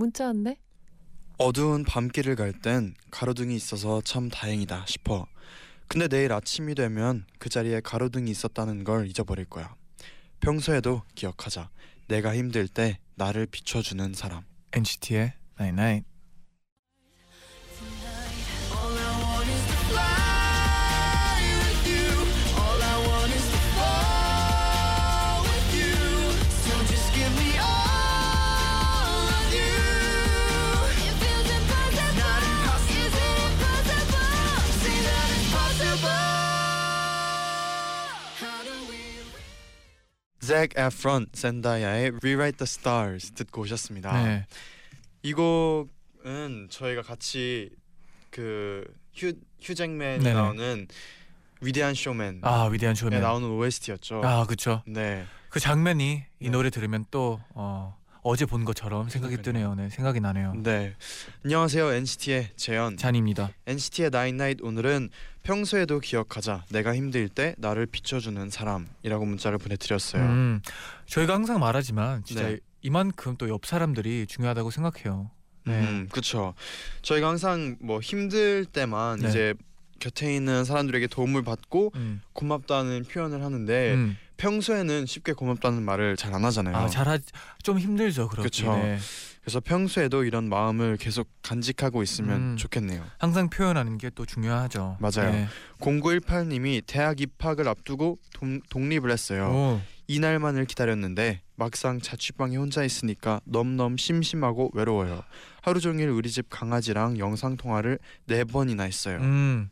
문자 왔네. 어두운 밤길을 갈 땐 가로등이 있어서 참 다행이다 싶어. 근데 내일 아침이 되면 그 자리에 가로등이 있었다는 걸 잊어버릴 거야. 평소에도 기억하자. 내가 힘들 때 나를 비춰주는 사람. NCT의 Night Night. Zac Efron, 젠다야의 Rewrite the Stars 듣고 오셨습니다. 네. 이 곡은 저희가 같이 그 휴, 휴잭맨이 네네. 나오는 위대한 쇼맨에 아 위대한 쇼맨. 나오는 OST였죠. 아 그렇죠. 네. 그 장면이 이 네. 노래 들으면 또 어, 어제 본 것처럼 생각이. 뜨네요. 네, 생각이 나네요. 네. 안녕하세요. NCT의 재현. 잔입니다. NCT의 나인나잇 오늘은 평소에도 기억하자. 내가 힘들 때 나를 비춰주는 사람이라고 문자를 보내드렸어요. 음, 저희가 항상 말하지만 진짜 네. 이만큼 또 옆 사람들이 중요하다고 생각해요. 네. 음, 그렇죠. 저희가 항상 뭐 힘들 때만 네. 이제 곁에 있는 사람들에게 도움을 받고 음, 고맙다는 표현을 하는데 음. 평소에는 쉽게 고맙다는 말을 잘 안 하잖아요. 아 잘하 좀 힘들죠. 그쵸. 네. 그래서 평소에도 이런 마음을 계속 간직하고 있으면 음. 좋겠네요. 항상 표현하는 게 또 중요하죠. 맞아요. 네. 0918님이 대학 입학을 앞두고 동, 독립을 했어요. 오, 이날만을 기다렸는데 막상 자취방에 혼자 있으니까 넘넘 심심하고 외로워요. 하루 종일 우리 집 강아지랑 영상 통화를 네 번이나 했어요. 음,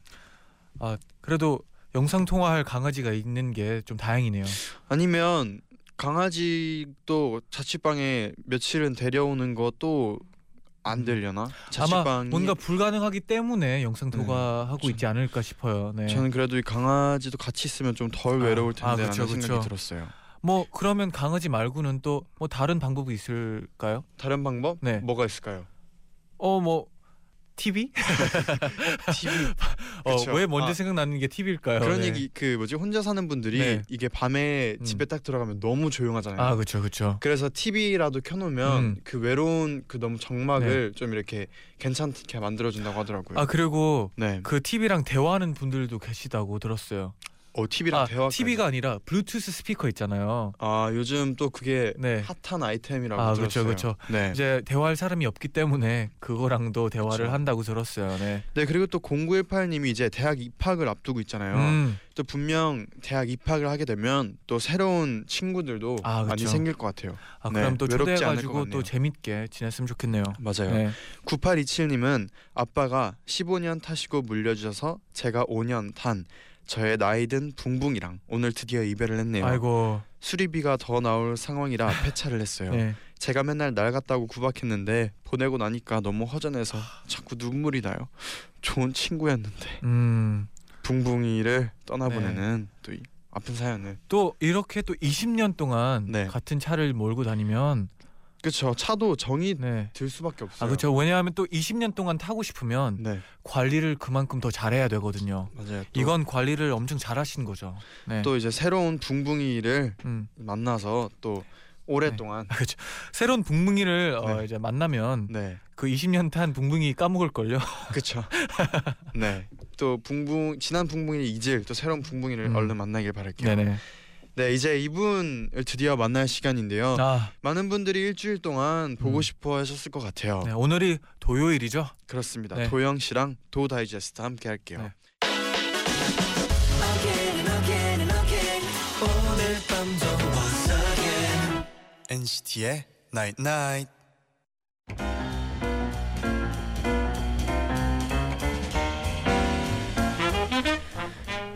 아 그래도 영상 통화할 강아지가 있는 게 좀 다행이네요. 아니면 강아지도 자취방에 며칠은 데려오는 것도 안 되려나? 아마 자취방이 뭔가 불가능하기 때문에 영상 네. 통화하고 저- 있지 않을까 싶어요. 네. 저는 그래도 이 강아지도 같이 있으면 좀덜 아, 외로울 아, 텐데라는 그쵸, 생각이 그쵸. 들었어요. 뭐 그러면 강아지 말고는 또 뭐 다른 방법이 있을까요? 다른 방법? 네. 뭐가 있을까요? 어뭐 TV? TV. 어, 왜 먼저 아, 생각나는 게 TV일까요? 그런 얘기 그 뭐지 혼자 사는 분들이 네. 이게 밤에 음. 집에 딱 들어가면 너무 조용하잖아요. 아 그렇죠 그렇죠. 그래서 TV라도 켜놓으면 음. 그 외로운 그 너무 정막을 좀 이렇게 괜찮게 만들어준다고 하더라고요. 아 그리고 네. 그 TV랑 대화하는 분들도 계시다고 들었어요. 어 TV랑 아, 대화. TV가 아니라 블루투스 스피커 있잖아요. 아 요즘 또 그게 네. 핫한 아이템이라고 아, 들었어요. 그쵸. 네. 이제 대화할 사람이 없기 때문에 그거랑도 대화를 그쵸. 한다고 들었어요. 네. 네 그리고 또 0918님이 이제 대학 입학을 앞두고 있잖아요. 음. 또 분명 대학 입학을 하게 되면 또 새로운 친구들도 아, 많이. 생길 것 같아요. 아 네, 그럼 또 않을 것 초대해가지고. 또 재밌게 지냈으면 좋겠네요. 맞아요. 네. 9827님은 아빠가 15년 타시고 물려주셔서 제가 5년 탄 저의 나이든 붕붕이랑 오늘 드디어 이별을 했네요. 아이고. 수리비가 더 나올 상황이라 폐차를 했어요. 네. 제가 맨날 날 갔다고 구박했는데 보내고 나니까 너무 허전해서 자꾸 눈물이 나요. 좋은 친구였는데 음. 붕붕이를 떠나보내는 네. 또이 아픈 사연을. 또 이렇게 또 20년 동안 네. 같은 차를 몰고 다니면 그렇죠. 차도 정이 네. 들 수밖에 없어요. 아 그렇죠. 왜냐하면 또 20년 동안 타고 싶으면 네 관리를 그만큼 더 잘해야 되거든요. 맞아요. 또, 이건 관리를 엄청 잘하신 거죠. 네. 또 이제 새로운 붕붕이를 음. 만나서 또 오랫동안 아, 그렇죠. 새로운 붕붕이를 어, 네. 이제 만나면 네 그 20년 탄 붕붕이 까먹을 걸요. 그렇죠. 네. 또 붕붕 지난 붕붕이를 잊을 또 새로운 붕붕이를 음. 얼른 만나길 바랄게요. 네네. 네 이제 이분을 드디어 만날 시간인데요. 아, 많은 분들이 일주일 동안 보고 음. 싶어 하셨을 것 같아요. 네, 오늘이 도요일이죠. 그렇습니다. 네. 도영 씨랑 도 다이제스트 함께 할게요. 네. NCT의 Night Night.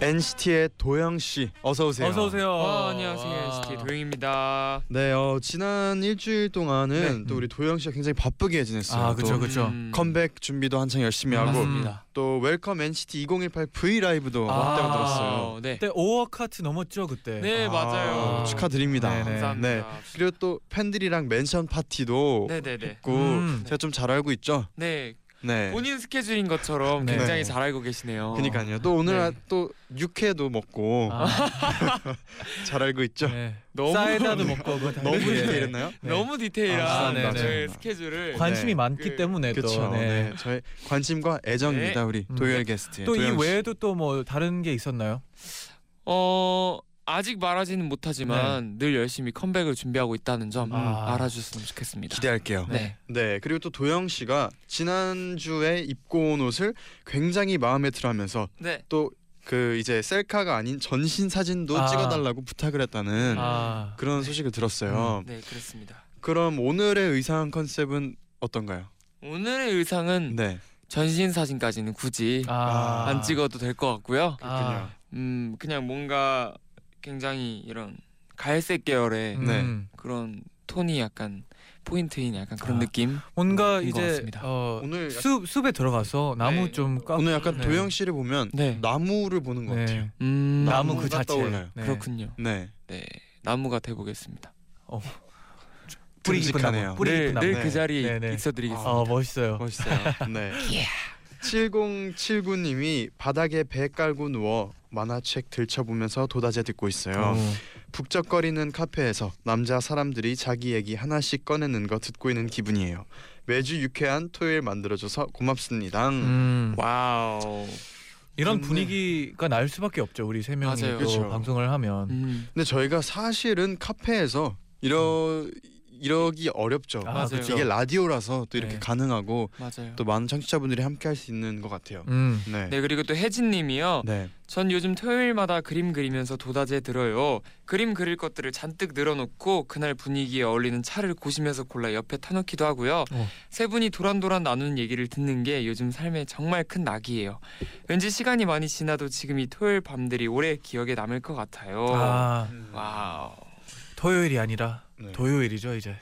NCT의 도영 씨 어서 오세요. 어서 오세요. 어, 안녕하세요. 와. NCT 도영입니다. 네, 어, 지난 일주일 동안은 네. 또 우리 도영 씨가 굉장히 바쁘게 지냈어요. 아, 또 그쵸, 그쵸. 음, 컴백 준비도 한창 열심히 하고 맞습니다. 또 웰컴 NCT 2018 V 라이브도 아. 왔다고 들었어요. 어, 네. 그때 5억 하트 넘었죠 그때. 네, 맞아요. 아, 축하드립니다. 네네. 감사합니다. 네. 그리고 또 팬들이랑 mention 파티도 네, 네, 네. 했고 음. 제가 좀 잘 알고 있죠. 네. 네. 본인 스케줄인 것처럼 네. 굉장히 잘 알고 계시네요. 그니까요. 또 오늘 네. 또 육회도 먹고 아, 잘 알고 있죠. 네. 너무- 사이다도 먹고 그거 다 너무 했는데. 디테일했나요? 네. 너무 디테일한 아, 네, 저의 네. 스케줄을 관심이 네. 많기 그- 때문에 또. 그렇죠. 네. 저의 관심과 애정입니다. 우리 음. 도열 게스트. 또이 외에도 또 뭐 다른 게 있었나요? 어 아직 말하지는 못하지만 늘 열심히 컴백을 준비하고 있다는 점 아. 알아주셨으면 좋겠습니다. 기대할게요. 네. 네. 그리고 또 도영 씨가 지난 주에 입고 온 옷을 굉장히 마음에 들어하면서 네. 또 그 이제 셀카가 아닌 전신 사진도 아. 찍어달라고 부탁을 했다는 아, 그런 소식을 들었어요. 네 그렇습니다. 그럼 오늘의 의상 컨셉은 어떤가요? 오늘의 의상은 네. 전신 사진까지는 굳이 아, 안 찍어도 될 것 같고요. 아, 음 그냥 뭔가 굉장히 이런 갈색 계열의 네. 음. 그런 톤이 약간 포인트인 약간 그런 아. 느낌. 뭔가 것 이제 같습니다. 어, 오늘 약- 숲 숲에 들어가서 나무 네. 좀 깎. 오늘 약간 네. 도영 씨를 보면 네. 나무를 보는 것 같아요. 네. 음 나무 그 자체. 떠올라요. 네. 그렇군요. 네. 네 나무가 돼보겠습니다. 뿌리 깊은. 나무. 뿌리 늘 깊은 나무. 늘 네. 그 자리에 네, 네. 있어드리겠습니다. 어 멋있어요. 멋있어요. 네. 7079님이 바닥에 배 깔고 누워 만화책 들춰보면서 도다제 듣고 있어요. 어. 북적거리는 카페에서 남자 사람들이 자기 얘기 하나씩 꺼내는 거 듣고 있는 기분이에요. 매주 유쾌한 토요일 만들어줘서 고맙습니다. 음. wow. 이런 근데- 분위기가 날 수밖에 없죠. 우리 세 명이. 또 그렇죠. 방송을 하면. 음. 근데 저희가 사실은 카페에서 이러 이러기 어렵죠. 아, 맞아요. 이게 라디오라서 또 이렇게 네. 가능하고 맞아요. 또 많은 청취자분들이 함께 할 수 있는 것 같아요. 음. 네. 네 그리고 또 혜진님이요. 네. 전 요즘 토요일마다 그림 그리면서 도다제 들어요. 그림 그릴 것들을 잔뜩 늘어놓고 그날 분위기에 어울리는 차를 고심해서 골라 옆에 타놓기도 하고요. 어. 세 분이 도란도란 나누는 얘기를 듣는 게 요즘 삶의 정말 큰 낙이에요. 왠지 시간이 많이 지나도 지금 이 토요일 밤들이 오래 기억에 남을 것 같아요. 아 wow. 토요일이 아니라 네. 도요일이죠 이제.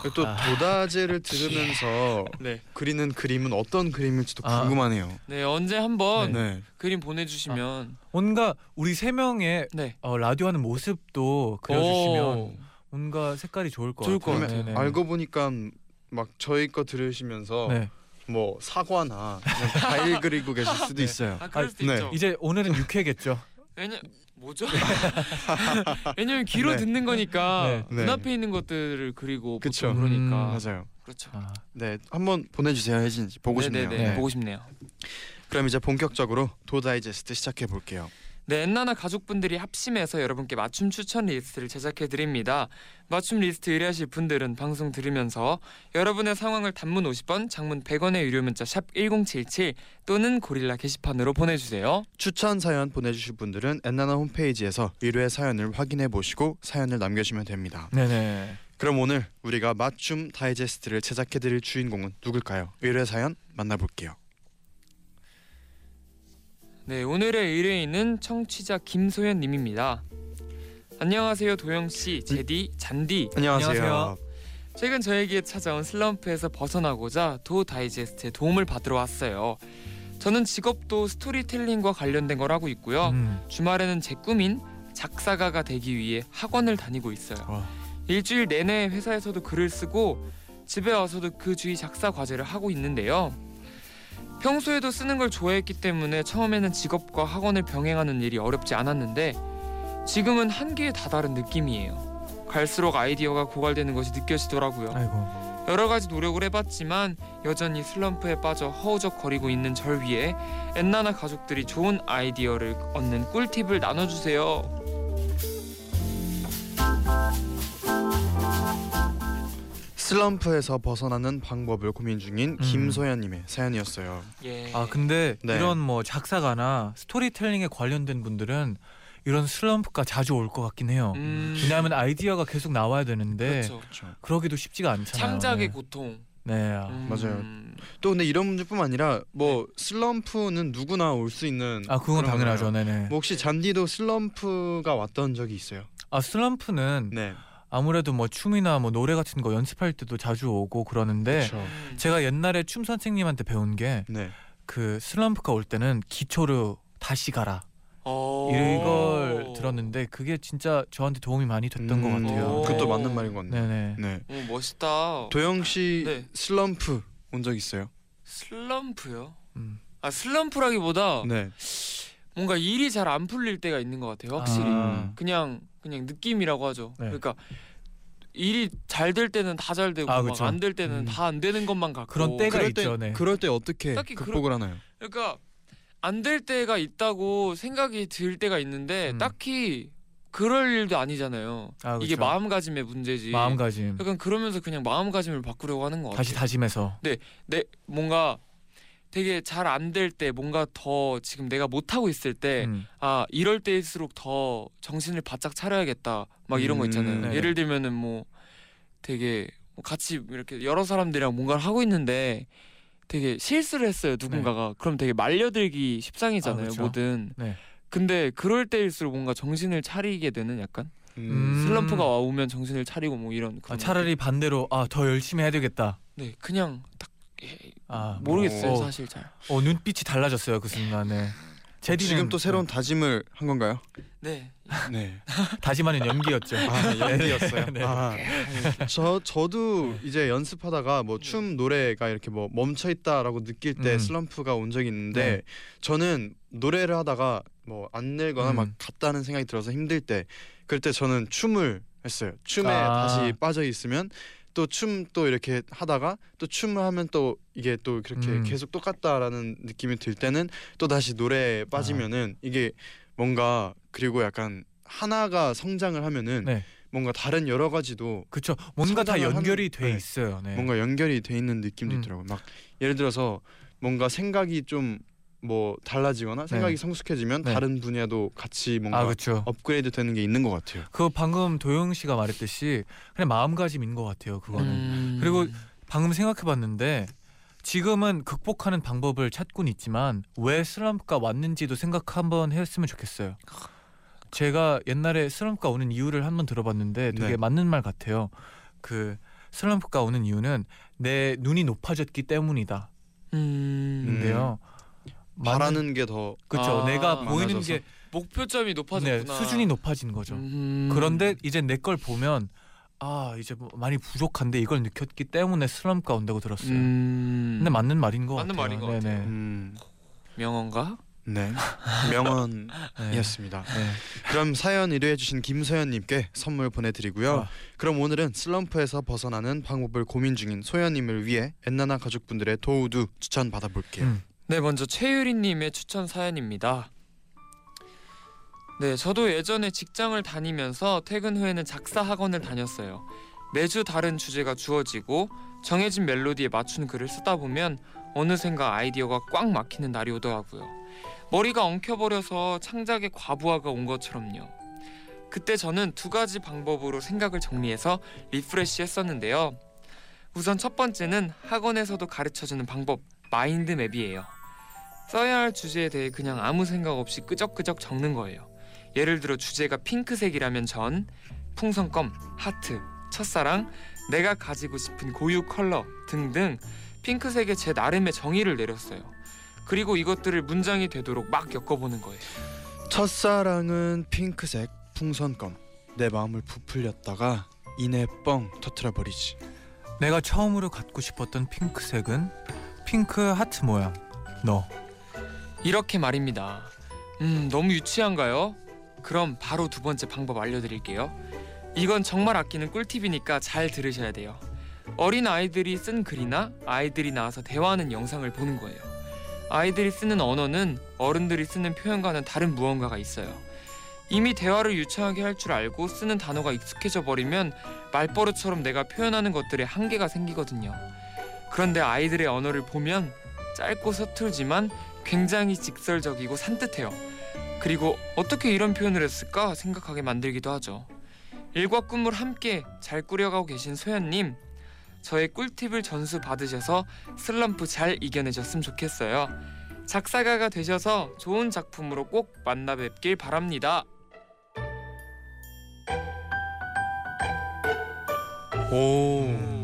그리고 또 아. 도다제를 들으면서 네. 그리는 그림은 어떤 그림일지도 아. 궁금하네요. 네 언제 한번 네. 그림 보내주시면 뭔가 우리 세 명의 네. 어, 라디오 하는 모습도 그려주시면 오. 뭔가 색깔이 좋을 것 좋을 것 같아요. 같아요. 네, 네. 알고 보니까 막 저희 거 들으시면서 네. 뭐 사과나 과일 그리고 계실 수도 네. 있어요. 아 그럴 아, 수도 네. 있죠. 이제 오늘은 육회겠죠. 왜냐 뭐죠? 왜냐면 귀로 네. 듣는 거니까 네. 네. 눈앞에 있는 것들을 그리고 그쵸. 그러니까 음, 맞아요. 그렇죠. 아, 네, 한번 보내주세요, 혜진 씨. 보고 싶네요. 네네네. 네. 보고 싶네요. 그럼 이제 본격적으로 도다이제스트 시작해 볼게요. 네, 엔나나 가족분들이 합심해서 여러분께 맞춤 추천 리스트를 제작해 드립니다. 맞춤 리스트 의뢰하실 분들은 방송 들으면서 여러분의 상황을 단문 50원, 장문 100원의 유료 문자 샵 #1077 또는 고릴라 게시판으로 보내 주세요. 추천 사연 보내 주실 분들은 엔나나 홈페이지에서 의뢰 사연을 확인해 보시고 사연을 남겨 주시면 됩니다. 네 네. 그럼 오늘 우리가 맞춤 다이제스트를 제작해 드릴 주인공은 누굴까요? 의뢰 사연 만나 볼게요. 네, 오늘의 의뢰인은 청취자 김소연 님입니다. 안녕하세요, 도영 씨, 제디, 잔디. 안녕하세요. 안녕하세요. 최근 저에게 찾아온 슬럼프에서 벗어나고자 도 다이제스트의 도움을 받으러 왔어요. 저는 직업도 스토리텔링과 관련된 걸 하고 있고요. 음. 주말에는 제 꿈인 작사가가 되기 위해 학원을 다니고 있어요. 와. 일주일 내내 회사에서도 글을 쓰고 집에 와서도 그 주위 작사 과제를 하고 있는데요. 평소에도 쓰는 걸 좋아했기 때문에 처음에는 직업과 학원을 병행하는 일이 어렵지 않았는데 지금은 한계에 다다른 느낌이에요. 갈수록 아이디어가 고갈되는 것이 느껴지더라고요. 아이고. 여러 가지 노력을 해봤지만 여전히 슬럼프에 빠져 허우적거리고 있는 절 위에 엔나나 가족들이 좋은 아이디어를 얻는 꿀팁을 나눠주세요. 슬럼프에서 벗어나는 방법을 고민 중인 음. 김소연님의 사연이었어요. 예. 아 근데 네. 이런 뭐 작사가나 스토리텔링에 관련된 분들은 이런 슬럼프가 자주 올 것 같긴 해요. 음, 왜냐하면 아이디어가 계속 나와야 되는데 그렇죠. 그렇죠. 그러기도 쉽지가 않잖아요. 창작의 네. 고통. 네. 아, 음, 맞아요. 또 근데 이런 문제뿐만 아니라 뭐 슬럼프는 누구나 올 수 있는 아 그건 당연하죠. 네네. 뭐 혹시 잔디도 슬럼프가 왔던 적이 있어요? 아 슬럼프는 네. 아무래도 뭐 춤이나 뭐 노래 같은 거 연습할 때도 자주 오고 그러는데 그렇죠. 음. 제가 옛날에 춤 선생님한테 배운 게 그 네. 슬럼프가 올 때는 기초로 다시 가라 어. 이걸 들었는데 그게 진짜 저한테 도움이 많이 됐던 것 음, 같아요. 그것도 맞는 말인 것 같네요. 네네. 네. 오, 멋있다. 도영 씨 네. 슬럼프 온 적 있어요? 슬럼프요? 음. 아 슬럼프라기보다 네. 뭔가 일이 잘 안 풀릴 때가 있는 것 같아요. 확실히 아. 그냥 그냥 느낌이라고 하죠. 네. 그러니까 일이 잘 될 때는 다 잘 되고 아. 안 될 때는 음. 다안 되는 것만 같고 그런 때가 그럴 있죠. 때 네. 그럴 때 어떻게 딱히 극복을 하나요? 그러니까 안 될 때가 있다고 생각이 들 때가 있는데 음. 딱히 그럴 일도 아니잖아요. 아, 이게. 마음가짐의 문제지. 마음가짐 약간 그러면서 그냥 마음가짐을 바꾸려고 하는 것 같아요. 다시 다짐해서 내 뭔가 되게 잘 안 될 때 뭔가 더 지금 내가 못 하고 있을 때 음. 아 이럴 때일수록 더 정신을 바짝 차려야겠다 막 이런 거 음, 있잖아요 네네. 예를 들면은 뭐 되게 뭐 같이 이렇게 여러 사람들이랑 뭔가를 하고 있는데 되게 실수를 했어요 누군가가 그럼 되게 말려들기 십상이잖아요 아, 그쵸. 뭐든 네. 근데 그럴 때일수록 뭔가 정신을 차리게 되는 약간 음. 슬럼프가 오면 정신을 차리고 뭐 이런 아, 그런 차라리 반대로 아 더 열심히 해야 되겠다. 네 그냥 딱 예, 아 모르겠어요 어, 사실 잘 어 눈빛이 달라졌어요 그 순간에. 제디는 지금 또 새로운 다짐을 한 건가요? 네. 네. 다짐하는 연기였죠. 아, 연기였어요. 네. 아, 저 저도 이제 연습하다가 뭐 춤 노래가 이렇게 뭐 멈춰 있다라고 느낄 때 음. 슬럼프가 온 적이 있는데 네. 저는 노래를 하다가 뭐안 낼거나 음. 막 갔다는 생각이 들어서 힘들 때 그럴 때 저는 춤을 했어요. 춤에 아. 다시 빠져 있으면 또 춤 또 이렇게 하다가 또 춤을 하면 또 이게 또 그렇게 음. 계속 똑같다라는 느낌이 들 때는 또 다시 노래에 빠지면은 이게 뭔가 그리고 약간 하나가 성장을 하면은 네. 뭔가 다른 여러 가지도 그렇죠. 뭔가 다 연결이 하는- 돼 네. 있어요. 네. 뭔가 연결이 돼 있는 느낌도 음. 있더라고요. 막 예를 들어서 뭔가 생각이 좀 뭐 달라지거나 생각이 네. 성숙해지면 네. 다른 분야도 같이 뭔가 아 그렇죠. 업그레이드 되는 게 있는 것 같아요. 그 방금 도영 씨가 말했듯이 그냥 마음가짐인 것 같아요. 그거는. 음. 그리고 방금 생각해봤는데 지금은 극복하는 방법을 찾고는 있지만 왜 슬럼프가 왔는지도 생각 한번 했으면 좋겠어요. 제가 옛날에 슬럼프가 오는 이유를 한번 들어봤는데 되게 네. 맞는 말 같아요. 그 슬럼프가 오는 이유는 내 눈이 높아졌기 때문이다. 음. 인데요. 바라는 게 더 그렇죠. 아, 내가 보이는 많아져서. 게 목표점이 네, 높아졌구나. 수준이 높아진 거죠. 음. 그런데 이제 내 걸 보면 아 이제 뭐 많이 부족한데 이걸 느꼈기 때문에 슬럼프가 온다고 들었어요. 음. 근데 맞는 말인 것 맞는 같아요. 말인 것 네네. 같아요. 음, 명언가? 네 명언이었습니다. 네. 네. 그럼 사연 의뢰해주신 김소연님께 선물 보내드리고요. 아. 그럼 오늘은 슬럼프에서 벗어나는 방법을 고민 중인 소연님을 위해 엔나나 가족분들의 도우두 추천 받아볼게요. 음. 네, 먼저 최유리님의 추천 사연입니다. 네, 저도 예전에 직장을 다니면서 퇴근 후에는 작사 학원을 다녔어요. 매주 다른 주제가 주어지고 정해진 멜로디에 맞춘 글을 쓰다 보면 어느샌가 아이디어가 꽉 막히는 날이 오더라고요. 머리가 엉켜버려서 창작에 과부하가 온 것처럼요. 그때 저는 두 가지 방법으로 생각을 정리해서 refresh 했었는데요. 우선 첫 번째는 학원에서도 가르쳐주는 방법 마인드 맵이에요. 써야 할 주제에 대해 그냥 아무 생각 없이 끄적끄적 적는 거예요. 예를 들어 주제가 핑크색이라면 전, 풍선껌, 하트, 첫사랑, 내가 가지고 싶은 고유 컬러 등등 핑크색에 제 나름의 정의를 내렸어요. 그리고 이것들을 문장이 되도록 막 엮어보는 거예요. 첫사랑은 핑크색 풍선껌 내 마음을 부풀렸다가 이내 뻥 터트려 버리지. 내가 처음으로 갖고 싶었던 핑크색은 핑크 하트 모양. 너. 이렇게 말입니다. 음, 너무 유치한가요? 그럼 바로 두 번째 방법 알려드릴게요. 이건 정말 아끼는 꿀팁이니까 잘 들으셔야 돼요. 어린 아이들이 쓴 글이나 아이들이 나와서 대화하는 영상을 보는 거예요. 아이들이 쓰는 언어는 어른들이 쓰는 표현과는 다른 무언가가 있어요. 이미 대화를 유창하게 할 줄 알고 쓰는 단어가 익숙해져 버리면 말버릇처럼 내가 표현하는 것들에 한계가 생기거든요. 그런데 아이들의 언어를 보면 짧고 서툴지만 굉장히 직설적이고 산뜻해요. 그리고 어떻게 이런 표현을 했을까 생각하게 만들기도 하죠. 일과 꿈을 함께 잘 꾸려가고 계신 소연님, 저의 꿀팁을 전수 받으셔서 슬럼프 잘 이겨내셨으면 좋겠어요. 작사가가 되셔서 좋은 작품으로 꼭 만나 뵙길 바랍니다. 오.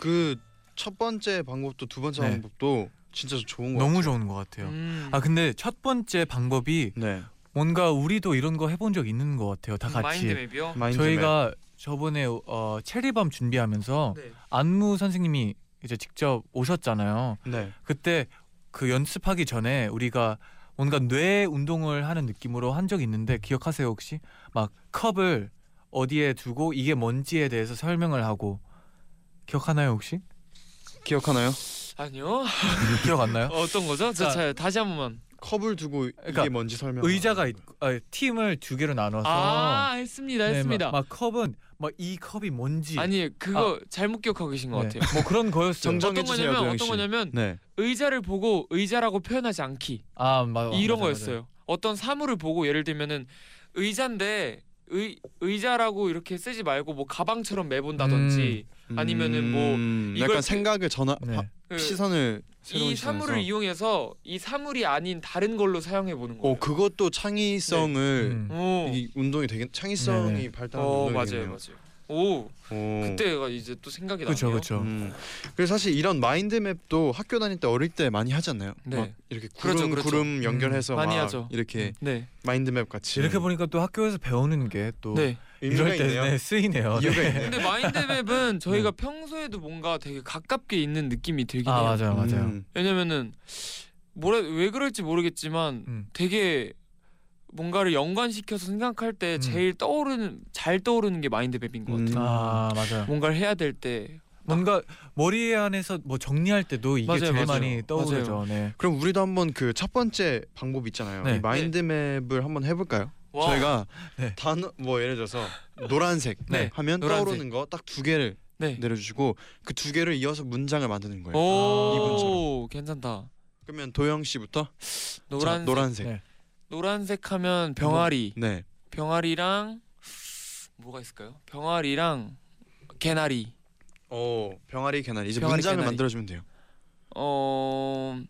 와그첫 번째 방법도 두 번째 네. 방법도 진짜 좋은 거 너무 같아요. 좋은 것 같아요. 음. 아 근데 첫 번째 방법이 네. 뭔가 우리도 이런 거 해본 적 있는 것 같아요. 다 같이. 마인드맵이요. 마인드맵. 저희가 저번에 어, 체리밤 준비하면서 네. 안무 선생님이 이제 직접 오셨잖아요. 네. 그때 그 연습하기 전에 우리가 뭔가 뇌 운동을 하는 느낌으로 한 적이 있는데 기억하세요 혹시? 막 컵을 어디에 두고 이게 뭔지에 대해서 설명을 하고 기억하나요 혹시? 기억하나요? 아니요. 기억 안 나요? 어떤 거죠? 저, 자, 자, 다시 한 번만. 컵을 두고 그러니까 이게 뭔지 설명. 의자가 있, 아, 팀을 두 개로 나눠서 아, 했습니다. 네, 했습니다. 막, 막 컵은 막 이 컵이 뭔지 아니, 그거 잘못 기억하고 계신 것 네, 같아요. 뭐 그런 거였어요. 어떤 거냐면 어떤 씨. 거냐면 네. 의자를 보고 의자라고 표현하지 않기. 아 맞아 이런 맞아, 거였어요. 어떤 사물을 보고 예를 들면은 의자인데 의 의자라고 이렇게 쓰지 말고 뭐 가방처럼 매본다든지 아니면은 뭐 음, 이걸 약간 그- 생각을 전화. 네. 그 시선을 이 사물을 시선에서. 이용해서 이 사물이 아닌 다른 걸로 사용해 보는 거예요. 어 그것도 창의성을 음. 오, 이 운동이 되게 창의성이 네네. 발달하는 어 운동이네요. 맞아요, 맞아요. 오, 오. 그때가 이제 또 생각이 그렇죠 나네요. 그렇죠. 음. 그래서 사실 이런 마인드맵도 학교 다닐 때 어릴 때 많이 하지 않나요? 네. 막 이렇게 그렇죠, 구름 그렇죠. 구름 연결해서 음, 많이 막 하죠. 이렇게 네, 마인드맵 같이 이렇게 보니까 또 학교에서 배우는 게또 네. 이럴 때. 네, 쓰이네요. 이유가 네. 있네요. 근데 마인드맵은 저희가 평소에도 뭔가 되게 가깝게 있는 느낌이 들긴 아 해요. 맞아요 맞아요. 음. 왜냐면은 뭐라 왜 그럴지 모르겠지만 음. 되게 뭔가를 연관시켜서 생각할 때 음. 제일 떠오르는 잘 떠오르는 게 마인드맵인 것 같아요. 음. 아 맞아요. 뭔가를 해야 될때 뭔가 머리 안에서 뭐 정리할 때도 이게 맞아요, 제일 맞아요. 많이 떠오르죠. 네. 그럼 우리도 한번 그 첫 번째 방법 있잖아요. 네. 이 마인드맵을 한번 해볼까요? 와, 저희가 네. 단어 뭐 예를 들어서 노란색 네. 하면 노란색. 떠오르는 거 딱 두 개를 네. 내려주시고 그 두 개를 이어서 문장을 만드는 거예요. 오, 이분처럼. 괜찮다. 그러면 도영 씨부터 노란색 자, 노란색. 네. 노란색 하면 병아리, 네. 병아리랑 뭐가 있을까요? 병아리랑 개나리. 오 병아리 개나리 이제 병아리, 문장을 개나리. 만들어주면 돼요. 어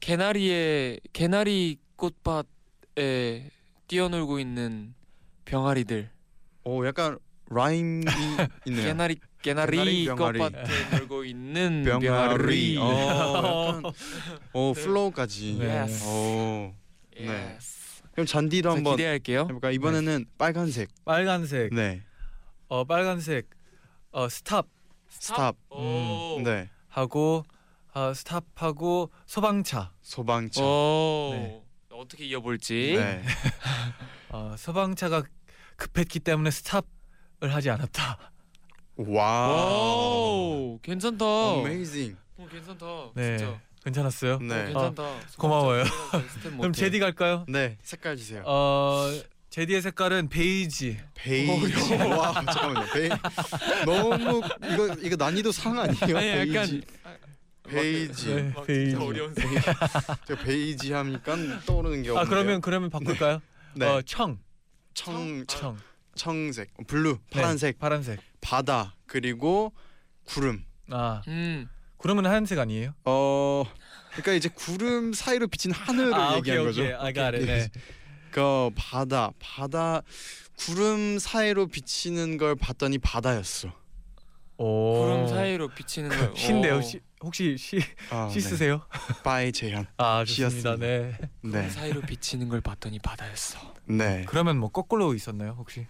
개나리의 개나리 꽃밭에 뛰어놀고 있는 병아리들. 오 약간 rhyme이 있네요. 개나리 개나리. 꽃밭에 놀고 있는 병아리. 병아리. 어, 약간 오 flow까지. 네. Yes. 오 네. Yes. 그럼 쟌디도 자, 한번 기대할게요. 해볼까? 이번에는 빨간색. 빨간색. 네. 어 빨간색. 어 스탑 스탑. 오. 네. 하고 어, 스탑하고 소방차. 소방차. 오. 네. 어떻게 이어볼지. 네. 어, 소방차가 급했기 때문에 스탑을 하지 않았다. 와. 오, 괜찮다. Amazing. 어, 괜찮다. 네. 진짜. 괜찮았어요? 어, 네. 괜찮다. 고마워요. 스텝 그럼. 제디 갈까요? 네. 색깔 주세요. 어 제디의 색깔은 베이지. 베이지. 와 잠깐만요. 베이. 너무 이거 이거 난이도 상 아니에요? 아니 약간 베이지. 베이지. 네, 막 베이지. 진짜 어려운 색. 제가 베이지 하니까 떠오르는 게 없네요. 아 그러면 그러면 바꿀까요? 네. 어, 청. 청 청. 청색, 어, blue, 네, 파란색, 파란색. 바다 그리고 구름. 아 음. 구름은 하얀색 아니에요? 어 그러니까 이제 구름 사이로 비친 하늘을 아, 얘기한 오케이, 거죠. got it. 네. 그 바다, 바다 구름 사이로 비치는 걸 봤더니 바다였어. 오. 구름 사이로 비치는 거. 시인데요. 오. 시, 혹시 시, 아, 시 쓰세요? by 재현. 아 좋습니다. 시였습니다. 네. 구름 네, 사이로 비치는 걸 봤더니 바다였어. 네. 그러면 뭐 거꾸로 있었나요 혹시?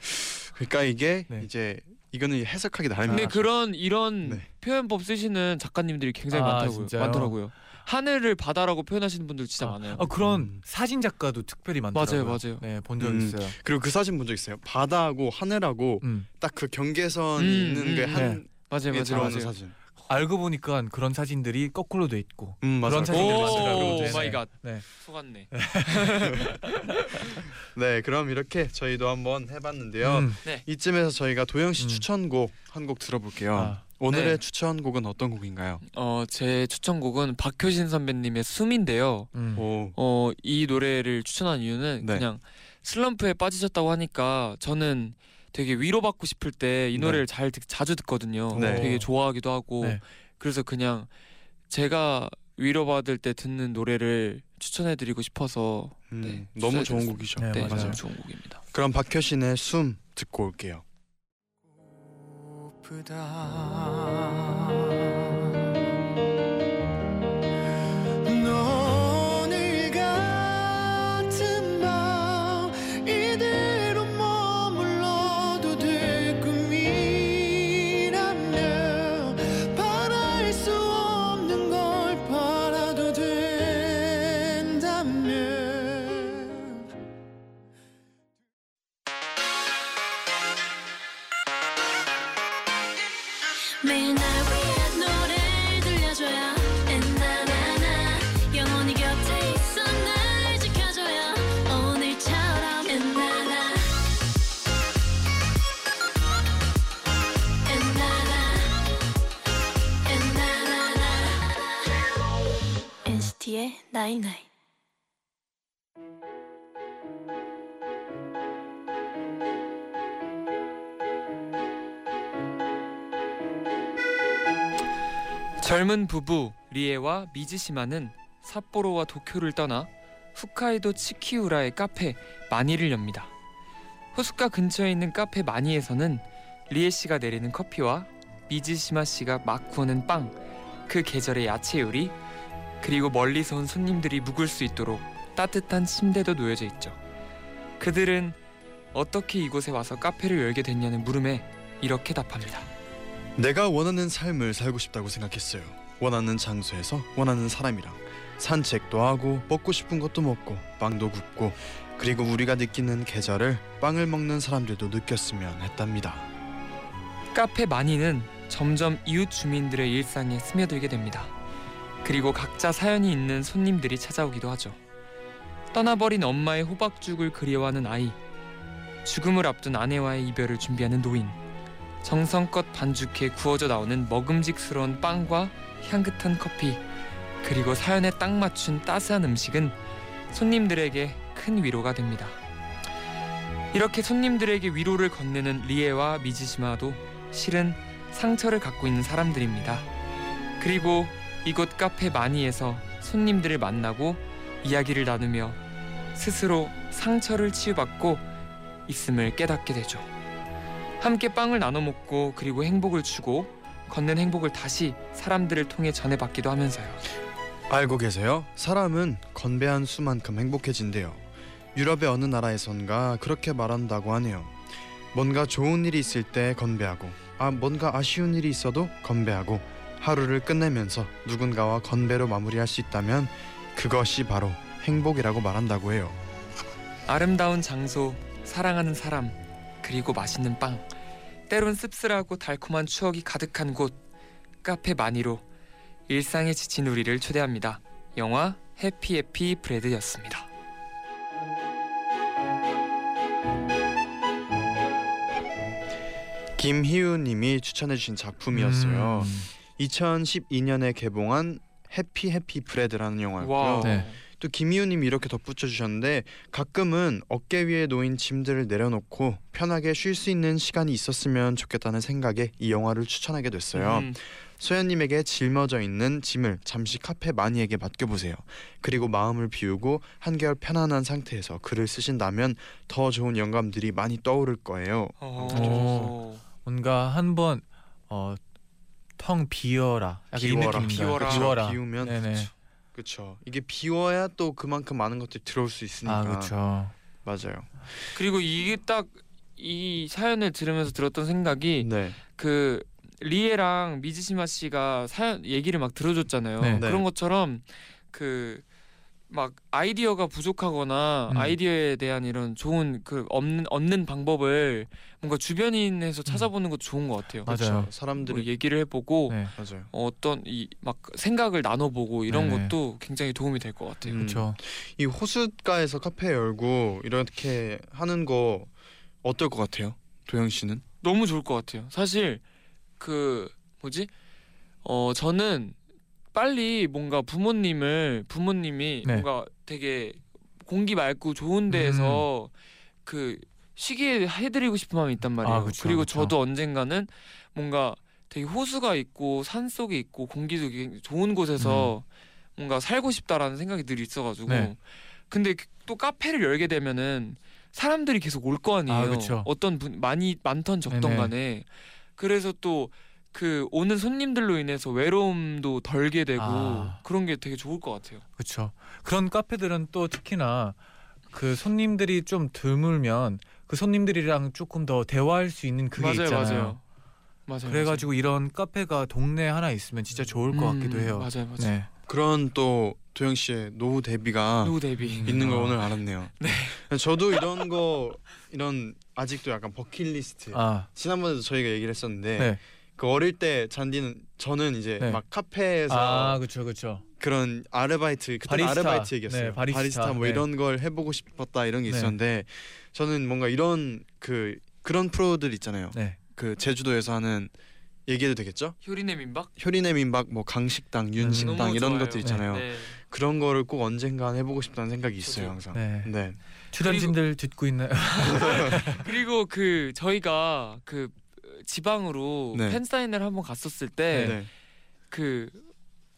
그러니까 이게 네. 이제 이거는 해석하기 나름이에요. 근데 그런 이런 네. 표현법 쓰시는 작가님들이 굉장히 아, 많다고요. 진짜요? 많더라고요. 하늘을 바다라고 표현하시는 분들 진짜 아, 많아요. 아 그런 음. 사진 작가도 특별히 많더라고요. 맞아요, 맞아요. 네, 본적 음. 있어요. 그리고 그 사진 본 적 있어요. 바다하고 하늘하고 음. 딱그 경계선이 음, 있는 음, 게 네. 한 맞아요, 개 맞아요, 들어가는 맞아요. 사진. 알고 보니까 그런 사진들이 거꾸로 돼 있고. 음. 그런 사진들이 오, 많더라고요. 네, my 네. god. 네. 속았네. 네, 그럼 이렇게 저희도 한번 해봤는데요. 음. 이쯤에서 저희가 도영 씨 음. 추천곡 한 곡 들어볼게요. 아, 오늘의 네. 추천곡은 어떤 곡인가요? 어, 제 추천곡은 박효신 선배님의 숨인데요. 음. 오. 어, 이 노래를 추천한 이유는 네. 그냥 슬럼프에 빠지셨다고 하니까 저는 되게 위로받고 싶을 때이 네. 노래를 잘 듣- 자주 듣거든요. 네. 되게 좋아하기도 하고 네. 그래서 그냥 제가 위로받을 때 듣는 노래를 추천해드리고 싶어서 음, 네, 너무 좋은. 곡이죠. 네, 네, 맞아요. 좋은 곡입니다. 그럼 박효신의 숨 듣고 올게요. night night 젊은 부부 리에와 미즈시마는 삿포로와 도쿄를 떠나 홋카이도 치키우라의 카페 마니를 엽니다. 호숫가 근처에 있는 카페 마니에서는 리에 씨가 내리는 커피와 미즈시마 씨가 막 구워낸 빵, 그 계절의 야채 요리, 그리고 멀리서 온 손님들이 묵을 수 있도록 따뜻한 침대도 놓여져 있죠. 그들은 어떻게 이곳에 와서 카페를 열게 됐냐는 물음에 이렇게 답합니다. 내가 원하는 삶을 살고 싶다고 생각했어요. 원하는 장소에서 원하는 사람이랑 산책도 하고 먹고 싶은 것도 먹고 빵도 굽고 그리고 우리가 느끼는 계절을 빵을 먹는 사람들도 느꼈으면 했답니다. 카페 마니는 점점 이웃 주민들의 일상에 스며들게 됩니다. 그리고 각자 사연이 있는 손님들이 찾아오기도 하죠. 떠나버린 엄마의 호박죽을 그리워하는 아이, 죽음을 앞둔 아내와의 이별을 준비하는 노인, 정성껏 반죽해 구워져 나오는 먹음직스러운 빵과 향긋한 커피, 그리고 사연에 딱 맞춘 따스한 음식은 손님들에게 큰 위로가 됩니다. 이렇게 손님들에게 위로를 건네는 리에와 미즈시마도 실은 상처를 갖고 있는 사람들입니다. 그리고 이곳 카페 마니에서 손님들을 만나고 이야기를 나누며 스스로 상처를 치유받고 있음을 깨닫게 되죠. 함께 빵을 나눠 먹고 그리고 행복을 주고 걷는 행복을 다시 사람들을 통해 전해받기도 하면서요. 알고 계세요? 사람은 건배한 수만큼 행복해진대요. 유럽의 어느 나라에선가 그렇게 말한다고 하네요. 뭔가 좋은 일이 있을 때 건배하고 아 뭔가 아쉬운 일이 있어도 건배하고 하루를 끝내면서 누군가와 건배로 마무리할 수 있다면 그것이 바로 행복이라고 말한다고 해요. 아름다운 장소, 사랑하는 사람, 그리고 맛있는 빵. 때론 씁쓸하고 달콤한 추억이 가득한 곳 카페 마니로 일상에 지친 우리를 초대합니다. 영화 해피 해피 브레드였습니다. 김희우 님이 추천해 주신 작품이었어요. 음. 2012년에 개봉한 해피 해피 브레드라는 영화였고요. 와. 네. 또 김희우님이 이렇게 덧붙여 주셨는데 가끔은 어깨 위에 놓인 짐들을 내려놓고 편하게 쉴 수 있는 시간이 있었으면 좋겠다는 생각에 이 영화를 추천하게 됐어요. 음, 소연님에게 짊어져 있는 짐을 잠시 카페 마니에게 맡겨보세요. 그리고 마음을 비우고 한결 편안한 상태에서 글을 쓰신다면 더 좋은 영감들이 많이 떠오를 거예요. 어. 뭔가 한번 어, 텅 비어라. 약간 이 비워라. 비워라. 비워라. 비우면 네네. 그렇죠. 이게 비워야 또 그만큼 많은 것들이 들어올 수 있으니까. 아 그렇죠. 맞아요. 그리고 이게 딱 이 사연을 들으면서 들었던 생각이 네. 그 리에랑 미즈시마 씨가 사연 얘기를 막 들어줬잖아요. 네. 그런 것처럼 그 막 아이디어가 부족하거나 음. 아이디어에 대한 이런 좋은 그 얻는 얻는 방법을 뭔가 주변인에서 찾아보는 것도 좋은 것 같아요. 맞아요. 그렇죠. 뭐 사람들이 얘기를 해보고 네. 맞아요. 어떤 이 막 생각을 나눠보고 이런 네. 것도 굉장히 도움이 될 것 같아요. 음. 그렇죠. 이 호숫가에서 카페 열고 이렇게 하는 거 어떨 것 같아요? 도영 씨는? 너무 좋을 것 같아요. 사실 그 뭐지? 어 저는 빨리 뭔가 부모님을 부모님이 네. 뭔가 되게 공기 맑고 좋은 데에서 음. 그 쉬게 해드리고 싶은 마음이 있단 말이에요. 아, 그쵸, 그리고 그쵸. 저도 언젠가는 뭔가 되게 호수가 있고 산 속에 있고 공기도 좋은 곳에서 뭔가 살고 싶다라는 생각이 늘 있어가지고 음. 네. 근데 그- 또 카페를 열게 되면은 사람들이 계속 올 거 아니에요. 아. 어떤 분 많이 많던 적던 네네. 간에 그래서 또 그 오는 손님들로 인해서 외로움도 덜게 되고 아. 그런 게 되게 좋을 것 같아요. 그렇죠. 그런 카페들은 또 특히나 그 손님들이 좀 드물면 그 손님들이랑 조금 더 대화할 수 있는 그게 맞아요, 있잖아요. 맞아요. 맞아요. 그래가지고 이런 카페가 동네 하나 있으면 진짜 좋을 것 맞아요. 같기도 음, 해요. 맞아요, 맞아요. 네. 그런 또 도영 씨의 노후 데뷔가 노후 데뷔. 있는 걸 아. 오늘 알았네요. 네. 저도 이런 거 이런 아직도 약간 버킷리스트. 아, 지난번에도 저희가 얘기를 했었는데 네. 그 어릴 때 잔디는 저는 이제 네. 막 카페에서 아, 그렇죠, 그렇죠. 그런 아르바이트 그때 바리스타. 아르바이트 얘기였어요. 네, 바리스타. 뭐 네. 이런 걸 해보고 싶었다 이런 게 네. 있었는데 저는 뭔가 이런 그 그런 프로들 있잖아요. 네. 그 제주도에서 하는 얘기해도 되겠죠? 효리네 민박? 효리네 민박, 뭐 강식당, 윤식당 너무 이런 좋아요. 것들 있잖아요. 네. 그런 거를 꼭 언젠간 해보고 싶다는 생각이 있어요. 항상. 네. 네. 출연진들 듣고 있나요? 그리고 그 저희가 그 지방으로 네. 팬 사인을 한번 갔었을 때 네. 그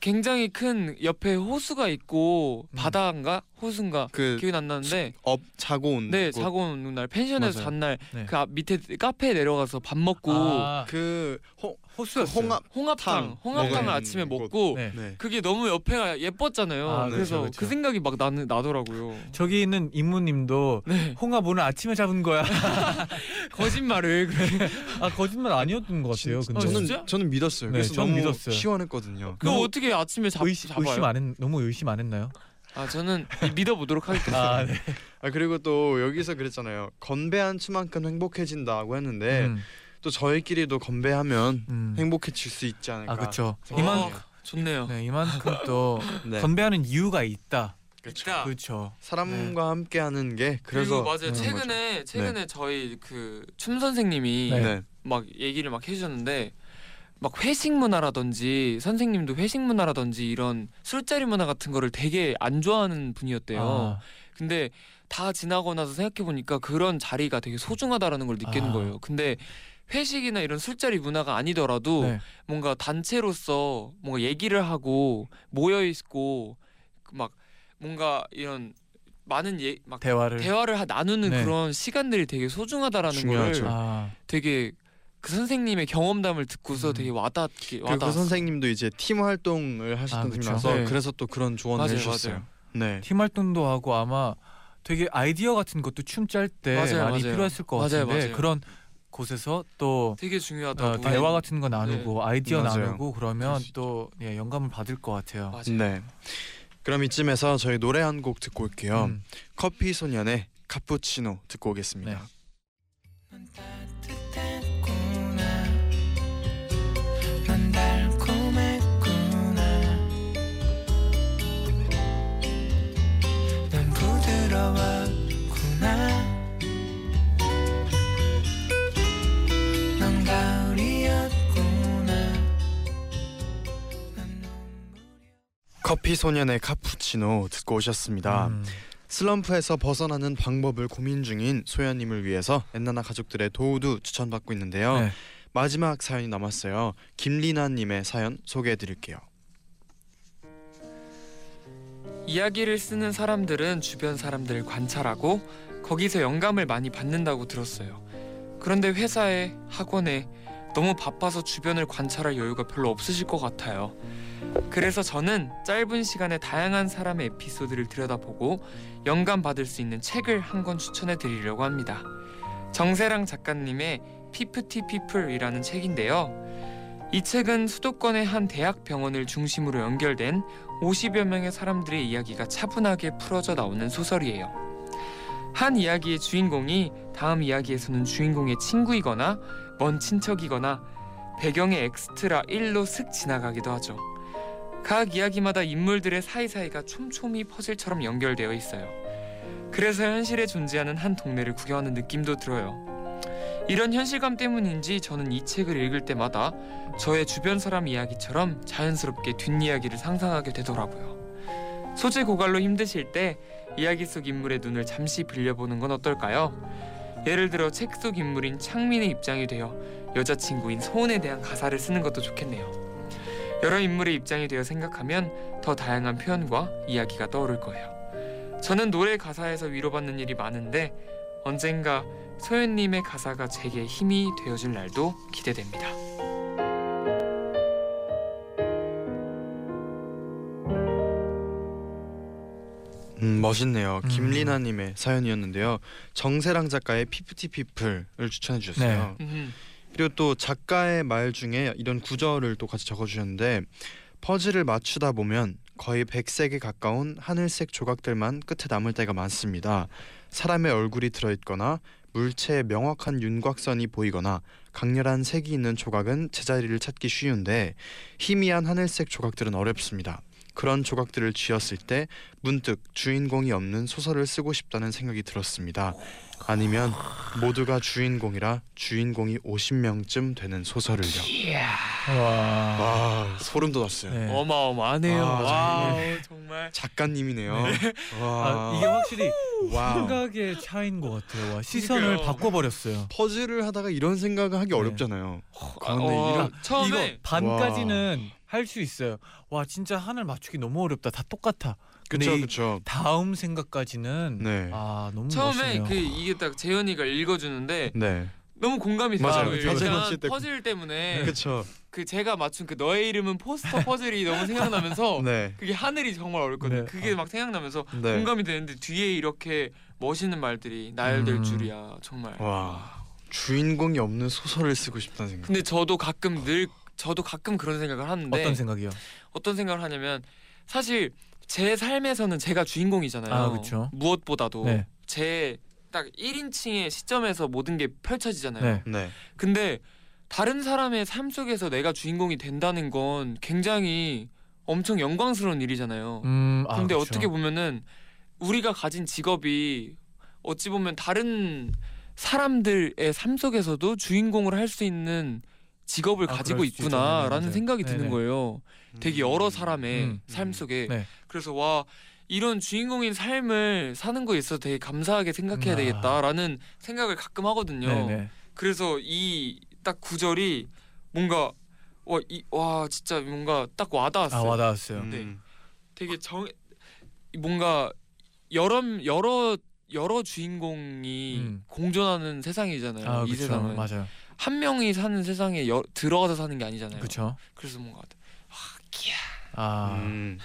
굉장히 큰 옆에 호수가 있고 음. 바다인가 호수인가 그 기억이 안 나는데 업 자고 온 네 곳. 자고 오는 날 펜션에서 맞아요. 잔날 네. 그 앞 밑에 카페에 내려가서 밥 먹고 아, 그 호, 호수였어요. 홍합 홍합탕 탕 홍합탕을 먹은 아침에 곳. 먹고 네. 네. 그게 너무 옆에가 예뻤잖아요. 아, 그래서 그쵸, 그쵸. 그 생각이 막 나는 나더라고요. 저기 있는 임무님도 네 홍합 오늘 아침에 잡은 거야. 거짓말을 그렇게 아 거짓말 아니었던 것 같아요. 진- 근데 저는 진짜? 저는 믿었어요. 네, 그래서 전 너무 믿었어요. 시원했거든요. 그 너무 어떻게 아침에 잡, 의심, 잡아요? 의심 안 했, 너무 의심 안 했나요? 아 저는 믿어보도록 하겠습니다. 아, 네. 아 그리고 또 여기서 그랬잖아요. 건배한 추만큼 행복해진다고 했는데 음, 또 저희끼리도 건배하면 음. 행복해질 수 있지 않을까. 아 그렇죠. 어, 이만 좋네요. 네, 이만큼 또 네. 건배하는 이유가 있다. 있다. 그렇죠. 사람과 함께하는 게 그래서 맞아요. 최근에 최근에 저희 그 춤 선생님이 네. 네. 막 얘기를 막 해주셨는데 막 회식 문화라든지 선생님도 회식 문화라든지 이런 술자리 문화 같은 거를 되게 안 좋아하는 분이었대요. 아, 근데 다 지나고 나서 생각해 보니까 그런 자리가 되게 소중하다라는 걸 느끼는 아. 거예요. 근데 회식이나 이런 술자리 문화가 아니더라도 네. 뭔가 단체로서 뭔가 얘기를 하고 모여 있고 그막 뭔가 이런 많은 예, 막 대화를. 대화를 하- 나누는 네. 그런 시간들이 되게 소중하다라는 중요하죠. 거를 아, 되게 그 선생님의 경험담을 듣고서 음. 되게 와닿게 그, 와닿았어. 그 선생님도 이제 팀 활동을 하셨던 아. 분이라서 네. 그래서 또 그런 조언을 맞아요, 해주셨어요. 맞아요. 네. 팀 활동도 하고 아마 되게 아이디어 같은 것도 춤 짤 때 많이 맞아요. 필요했을 것 같은데 맞아요. 그런 곳에서 또 되게 어, 중요하다고. 대화 같은 거 나누고 아이디어 맞아요. 나누고 그러면 또 예, 영감을 받을 것 같아요. 맞아요. 네. 그럼 이쯤에서 저희 노래 한 곡 듣고 올게요. 음. 커피 소년의 카푸치노 듣고 오겠습니다. 네. 커피 소년의 카푸치노 듣고 오셨습니다. 음. 슬럼프에서 벗어나는 방법을 고민 중인 소연님을 위해서 엔나나 가족들의 도우도 추천받고 있는데요. 네. 마지막 사연이 남았어요. 김리나님의 사연 소개해드릴게요. 이야기를 쓰는 사람들은 주변 사람들을 관찰하고 거기서 영감을 많이 받는다고 들었어요. 그런데 회사에 학원에 너무 바빠서 주변을 관찰할 여유가 별로 없으실 것 같아요. 그래서 저는 짧은 시간에 다양한 사람의 에피소드를 들여다보고 영감 받을 수 있는 책을 한 권 추천해 드리려고 합니다. 정세랑 작가님의 피프티 피플이라는 책인데요. 이 책은 수도권의 한 대학 병원을 중심으로 연결된 50여 명의 사람들의 이야기가 차분하게 풀어져 나오는 소설이에요. 한 이야기의 주인공이 다음 이야기에서는 주인공의 친구이거나 먼 친척이거나 배경의 엑스트라 1로 슥 지나가기도 하죠. 각 이야기마다 인물들의 사이사이가 촘촘히 퍼즐처럼 연결되어 있어요. 그래서 현실에 존재하는 한 동네를 구경하는 느낌도 들어요. 이런 현실감 때문인지 저는 이 책을 읽을 때마다 저의 주변 사람 이야기처럼 자연스럽게 뒷이야기를 상상하게 되더라고요. 소재 고갈로 힘드실 때 이야기 속 인물의 눈을 잠시 빌려보는 건 어떨까요? 예를 들어 책 속 인물인 창민의 입장이 되어 여자친구인 소은에 대한 가사를 쓰는 것도 좋겠네요. 여러 인물의 입장이 되어 생각하면 더 다양한 표현과 이야기가 떠오를 거예요. 저는 노래 가사에서 위로받는 일이 많은데 언젠가 소연님의 가사가 제게 힘이 되어줄 날도 기대됩니다. 음, 멋있네요. 음. 김리나님의 사연이었는데요. 정세랑 작가의 피프티 피플을 추천해 주셨어요. 음, 그리고 또 작가의 말 중에 이런 구절을 또 같이 적어주셨는데 퍼즐을 맞추다 보면 거의 백색에 가까운 하늘색 조각들만 끝에 남을 때가 많습니다. 사람의 얼굴이 들어있거나 물체의 명확한 윤곽선이 보이거나 강렬한 색이 있는 조각은 제자리를 찾기 쉬운데 희미한 하늘색 조각들은 어렵습니다. 그런 조각들을 쥐었을 때 문득 주인공이 없는 소설을 쓰고 싶다는 생각이 들었습니다. 아니면 모두가 주인공이라 주인공이 50명쯤 되는 소설을요. 와. 와 소름 돋았어요. 네. 어마어마하네요. 아, 와 정말. 정말 작가님이네요. 아, 와 이게 확실히 wow. 생각의 차이인 것 같아요. 와, 시선을 그러니까요. 바꿔버렸어요. 퍼즐을 하다가 이런 생각을 하기 네. 어렵잖아요. 아, 근데 어, 이런 처음에 이거 반까지는 할 수 있어요. 와 진짜 하늘 맞추기 너무 어렵다. 다 똑같아. 근데 그쵸 이 그쵸. 다음 생각까지는 네. 아 너무 처음에 멋있네요. 그 이게 딱 재현이가 읽어주는데 네. 너무 공감이 맞아요. 돼요. 맞출 때 퍼즐 때문에 그쵸. 그 제가 맞춘 그 너의 이름은 포스터 퍼즐이 너무 생각나면서 네. 그게 하늘이 정말 어렵거든요. 네. 그게 막 생각나면서 네. 공감이 되는데 뒤에 이렇게 멋있는 말들이 나열될 음. 줄이야 정말. 와 주인공이 없는 소설을 쓰고 싶다는 생각. 근데 저도 가끔 늘 저도 가끔 그런 생각을 하는데 어떤 생각이요? 어떤 생각을 하냐면 사실 제 삶에서는 제가 주인공이잖아요. 아, 그쵸. 무엇보다도 네. 제 딱 1인칭의 시점에서 모든 게 펼쳐지잖아요. 네. 네. 근데 다른 사람의 삶 속에서 내가 주인공이 된다는 건 굉장히 엄청 영광스러운 일이잖아요. 음, 아, 근데 그쵸. 어떻게 보면은 우리가 가진 직업이 어찌 보면 다른 사람들의 삶 속에서도 주인공을 할 수 있는 직업을 아, 가지고 있구나라는. 생각이 네네. 드는 거예요. 되게 여러 사람의 음. 삶 속에 네. 그래서 와 이런 주인공인 삶을 사는 거에 있어서 되게 감사하게 생각해야 아. 되겠다라는 생각을 가끔 하거든요. 네네. 그래서 이 딱 구절이 뭔가 와 이 와 진짜 뭔가 딱 와닿았어요. 아 와닿았어요. 음. 네. 되게 정 뭔가 여러 여러 여러 주인공이 음. 공존하는 세상이잖아요. 아 이 그쵸. 세상은 맞아요. 한 명이 사는 세상에 여, 들어가서 사는 게 아니잖아요. 그쵸. 그래서 뭔가. 아 음.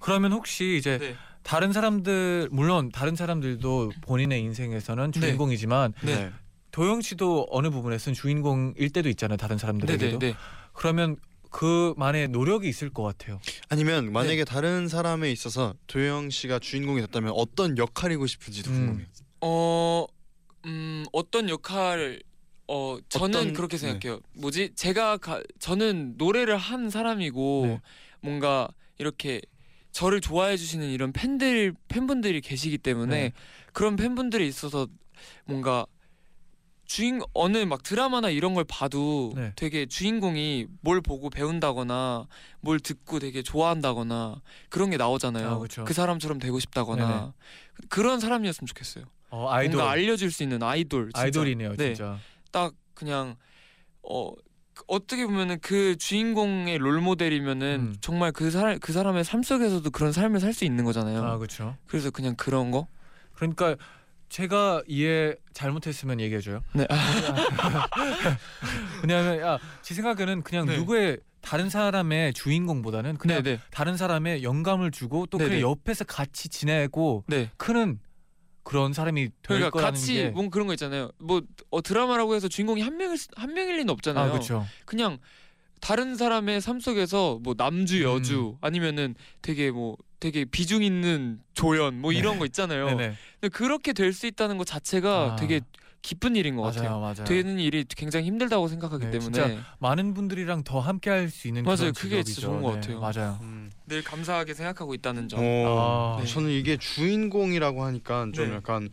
그러면 혹시 이제 네. 다른 사람들 물론 다른 사람들도 본인의 인생에서는 네. 주인공이지만 네. 네. 도영 씨도 어느 부분에서는 주인공일 때도 있잖아요. 다른 사람들에게도. 네네 네. 그러면 그만의 노력이 있을 것 같아요. 아니면 만약에 다른 사람에 있어서 도영 씨가 주인공이 됐다면 어떤 역할이고 싶은지도 음. 궁금해요. 어, 음, 어떤 역할 어 저는 어떤- 그렇게 네. 생각해요. 뭐지? 제가 가, 저는 노래를 한 사람이고 네. 뭔가 이렇게 저를 좋아해 주시는 이런 팬들 팬분들이 계시기 때문에 네. 그런 팬분들이 있어서 뭔가 주인 어느 막 드라마나 이런 걸 봐도 네. 되게 주인공이 뭘 보고 배운다거나 뭘 듣고 되게 좋아한다거나 그런 게 나오잖아요. 아, 그쵸. 그 사람처럼 되고 싶다거나 네네. 그런 사람이었으면 좋겠어요. 어, 아이돌 뭔가 알려줄 수 있는 아이돌. 진짜. 아이돌이네요, 네, 진짜. 딱 그냥 어 그- 어떻게 보면은 그 주인공의 롤 모델이면은 음. 정말 그 사람 그 사람의 삶 속에서도 그런 삶을 살 수 있는 거잖아요. 아 그렇죠. 그래서 그냥 그런 거. 그러니까 제가 이해 잘못했으면 얘기해줘요. 네. 왜냐하면 야, 제 생각에는 그냥 네. 누구의 다른 사람의 주인공보다는 그냥 네, 네, 다른 사람의 영감을 주고 또 네네. 그냥 옆에서 같이 지내고 네. 크는 그런 사람이 될 그러니까 거라는 같이 게. 뭔 그런 거 있잖아요. 뭐 어, 드라마라고 해서 주인공이 한 명일 수- 한 명일 리는 없잖아요. 아 그렇죠. 그냥 다른 사람의 삶 속에서 뭐 남주 음. 여주 아니면은 되게 뭐 되게 비중 있는 조연 뭐 이런 거 있잖아요. 네네. 근데 그렇게 될 수 있다는 것 자체가 아. 되게 기쁜 일인 것 같아요. 맞아요, 맞아요. 되는 일이 굉장히 힘들다고 생각하기 네, 때문에 진짜 많은 분들이랑 더 함께 할 수 있는 맞아요. 그런 그게 직업이죠. 진짜 좋은 것 네, 같아요. 맞아요. 음. 늘 감사하게 생각하고 있다는 점. 어, 아. 네. 저는 이게 주인공이라고 하니까 좀 네. 약간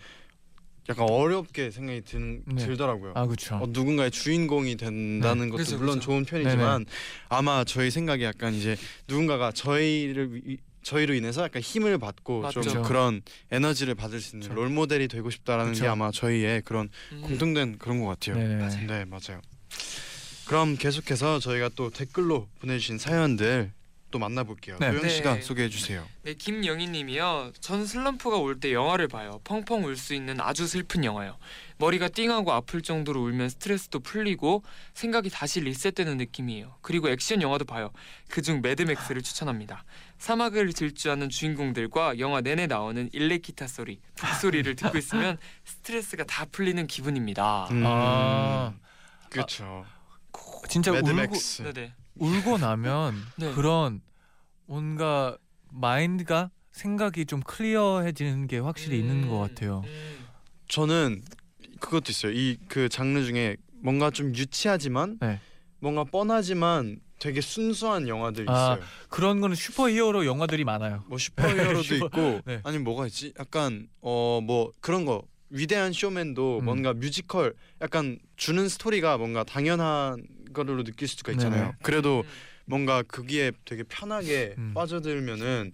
약간 어렵게 생각이 든, 네. 들더라고요. 아 그렇죠. 어, 누군가의 주인공이 된다는 것도 그쵸, 물론 그쵸. 좋은 편이지만 아마 저희 생각에 약간 이제 누군가가 저희를 위- 저희로 인해서 약간 힘을 받고 맞죠. 좀 그런 에너지를 받을 수 있는. 롤 모델이 되고 싶다라는 그쵸. 게 아마 저희의 그런 음. 공통된 그런 것 같아요. 네네. 맞아요. 네 맞아요. 그럼 계속해서 저희가 또 댓글로 보내주신 사연들 또 만나볼게요. 네. 도영 씨가 네. 소개해 주세요. 네, 김영희님이요. 전 슬럼프가 올 때 영화를 봐요. 펑펑 울 수 있는 아주 슬픈 영화요. 머리가 띵하고 아플 정도로 울면 스트레스도 풀리고 생각이 다시 리셋되는 느낌이에요. 그리고 액션 영화도 봐요. 그중 매드맥스를 추천합니다. 사막을 질주하는 주인공들과 영화 내내 나오는 일렉기타 소리, 북소리를 듣고 있으면 스트레스가 다 풀리는 기분입니다. 음, 아. 그렇죠. 진짜 울고 매드맥스. 네네. 울고 나면 네. 그런 뭔가 마인드가 생각이 좀 clear해지는 게 확실히 있는 것 같아요. 음. 저는 그것도 있어요. 이 그 장르 중에 뭔가 좀 유치하지만 네. 뭔가 뻔하지만 되게 순수한 영화들 아, 있어요. 그런 거는 슈퍼히어로 영화들이 많아요. 뭐 슈퍼히어로도 슈퍼- 있고 네. 아니 뭐가 있지? 약간 어 뭐 그런 거 위대한 쇼맨도 음. 뭔가 뮤지컬 약간 주는 스토리가 뭔가 당연한 거로 느낄 수가 있잖아요. 네네. 그래도 음. 뭔가 거기에 되게 편하게 음. 빠져들면은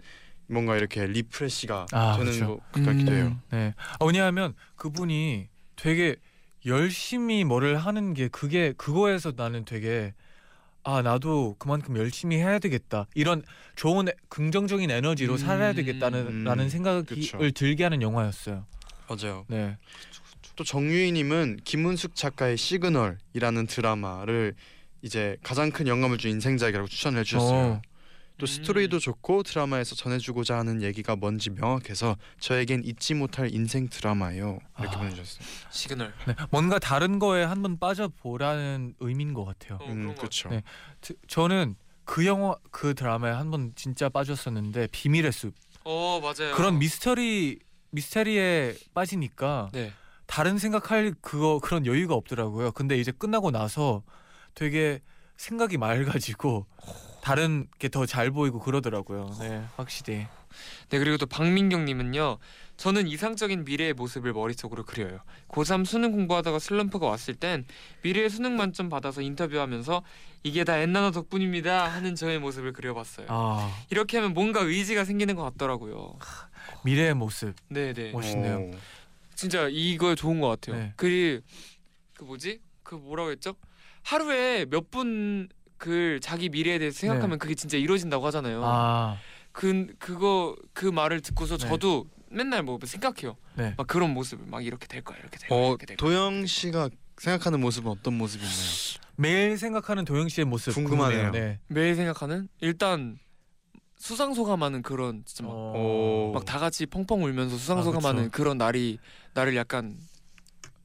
뭔가 이렇게 refresh가 아, 되는 그쵸. 것 같기도 음. 해요. 네. 아, 왜냐하면 그분이 되게 열심히 뭐를 하는 게 그게 그거에서 나는 되게 아 나도 그만큼 열심히 해야 되겠다 이런 좋은 에- 긍정적인 에너지로 음. 살아야 되겠다는 음. 라는 생각을 그쵸. 들게 하는 영화였어요. 맞아요. 네. 또 정유희님은 김은숙 작가의 시그널이라는 드라마를 이제 가장 큰 영감을 준 인생작이라고 추천을 해주셨어요. 어. 또 음. 스토리도 좋고 드라마에서 전해주고자 하는 얘기가 뭔지 명확해서 저에겐 잊지 못할 인생 드라마예요. 이렇게 아. 보내주셨어요. 시그널. 네. 뭔가 다른 거에 한번 빠져보라는 의미인 것 같아요. 어, 음 그렇죠. 네. 저- 저는 그 영화 그 드라마에 한번 진짜 빠졌었는데 비밀의 숲 어 맞아요. 그런 미스터리 미스테리에 빠지니까 네. 다른 생각할 그거 그런 여유가 없더라고요. 근데 이제 끝나고 나서 되게 생각이 맑아지고 다른 게 더 잘 보이고 그러더라고요. 네, 확실히. 네 그리고 또 박민경 님은요. 저는 이상적인 미래의 모습을 머릿속으로 그려요. 고3 수능 공부하다가 슬럼프가 왔을 땐 미래의 수능 만점 받아서 인터뷰하면서 이게 다 엔나나 덕분입니다 하는 저의 모습을 그려봤어요. 아 이렇게 하면 뭔가 의지가 생기는 것 같더라고요. 미래의 모습. 네 네. 멋있네요. 오. 진짜 이거 좋은 것 같아요. 네. 그, 그 뭐지? 그 뭐라고 했죠? 하루에 몇분그 자기 미래에 대해서 생각하면 그게 진짜 이루어진다고 하잖아요. 네. 아그 그거 그 말을 듣고서 네. 저도 맨날 뭐 생각해요. 네. 막 그런 모습을 막 이렇게 될 거야, 이렇게 될 거야, 어 이렇게 될 거야. 도영 씨가 생각하는 모습은 어떤 모습이나요? 매일 생각하는 도영 씨의 모습 궁금하네요. 궁금해요. 네. 매일 생각하는 일단 수상소감하는 그런 진짜 막 어, 막다 같이 펑펑 울면서 아, 수상소감하는 그쵸. 그런 날이 나를 약간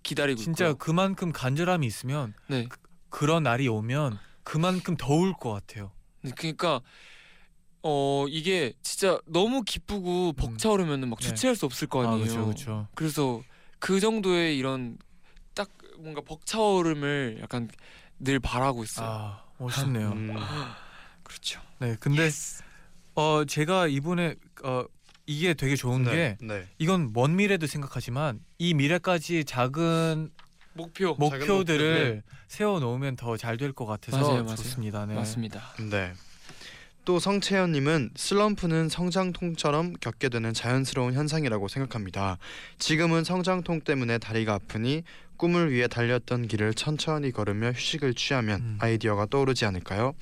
기다리고 진짜 있고요. 그만큼 간절함이 있으면 네. 그, 런 날이 오면 그만큼 더울 것 같아요. 그러니까 어 이게 진짜 너무 기쁘고 벅차오르면은 막 네. 주체할 수 없을 거아 아니에요. 그렇죠, 그렇죠. 그래서 그 정도의 이런 딱 뭔가 벅차오름을 약간 늘 바라고 있어요. 아 멋있네요. 음. 그렇죠. 네, 근데 어 제가 이번에 어 이게 되게 좋은 네. 게 네. 이건 먼 미래도 생각하지만 이 미래까지 작은 목표 목표들을 세워 놓으면 더 잘 될 것 같아서 맞아요, 맞아요. 좋습니다. 네. 맞습니다. 네. 또 성채연님은 슬럼프는 성장통처럼 겪게 되는 자연스러운 현상이라고 생각합니다. 지금은 성장통 때문에 다리가 아프니 꿈을 위해 달렸던 길을 천천히 걸으며 휴식을 취하면 음. 아이디어가 떠오르지 않을까요?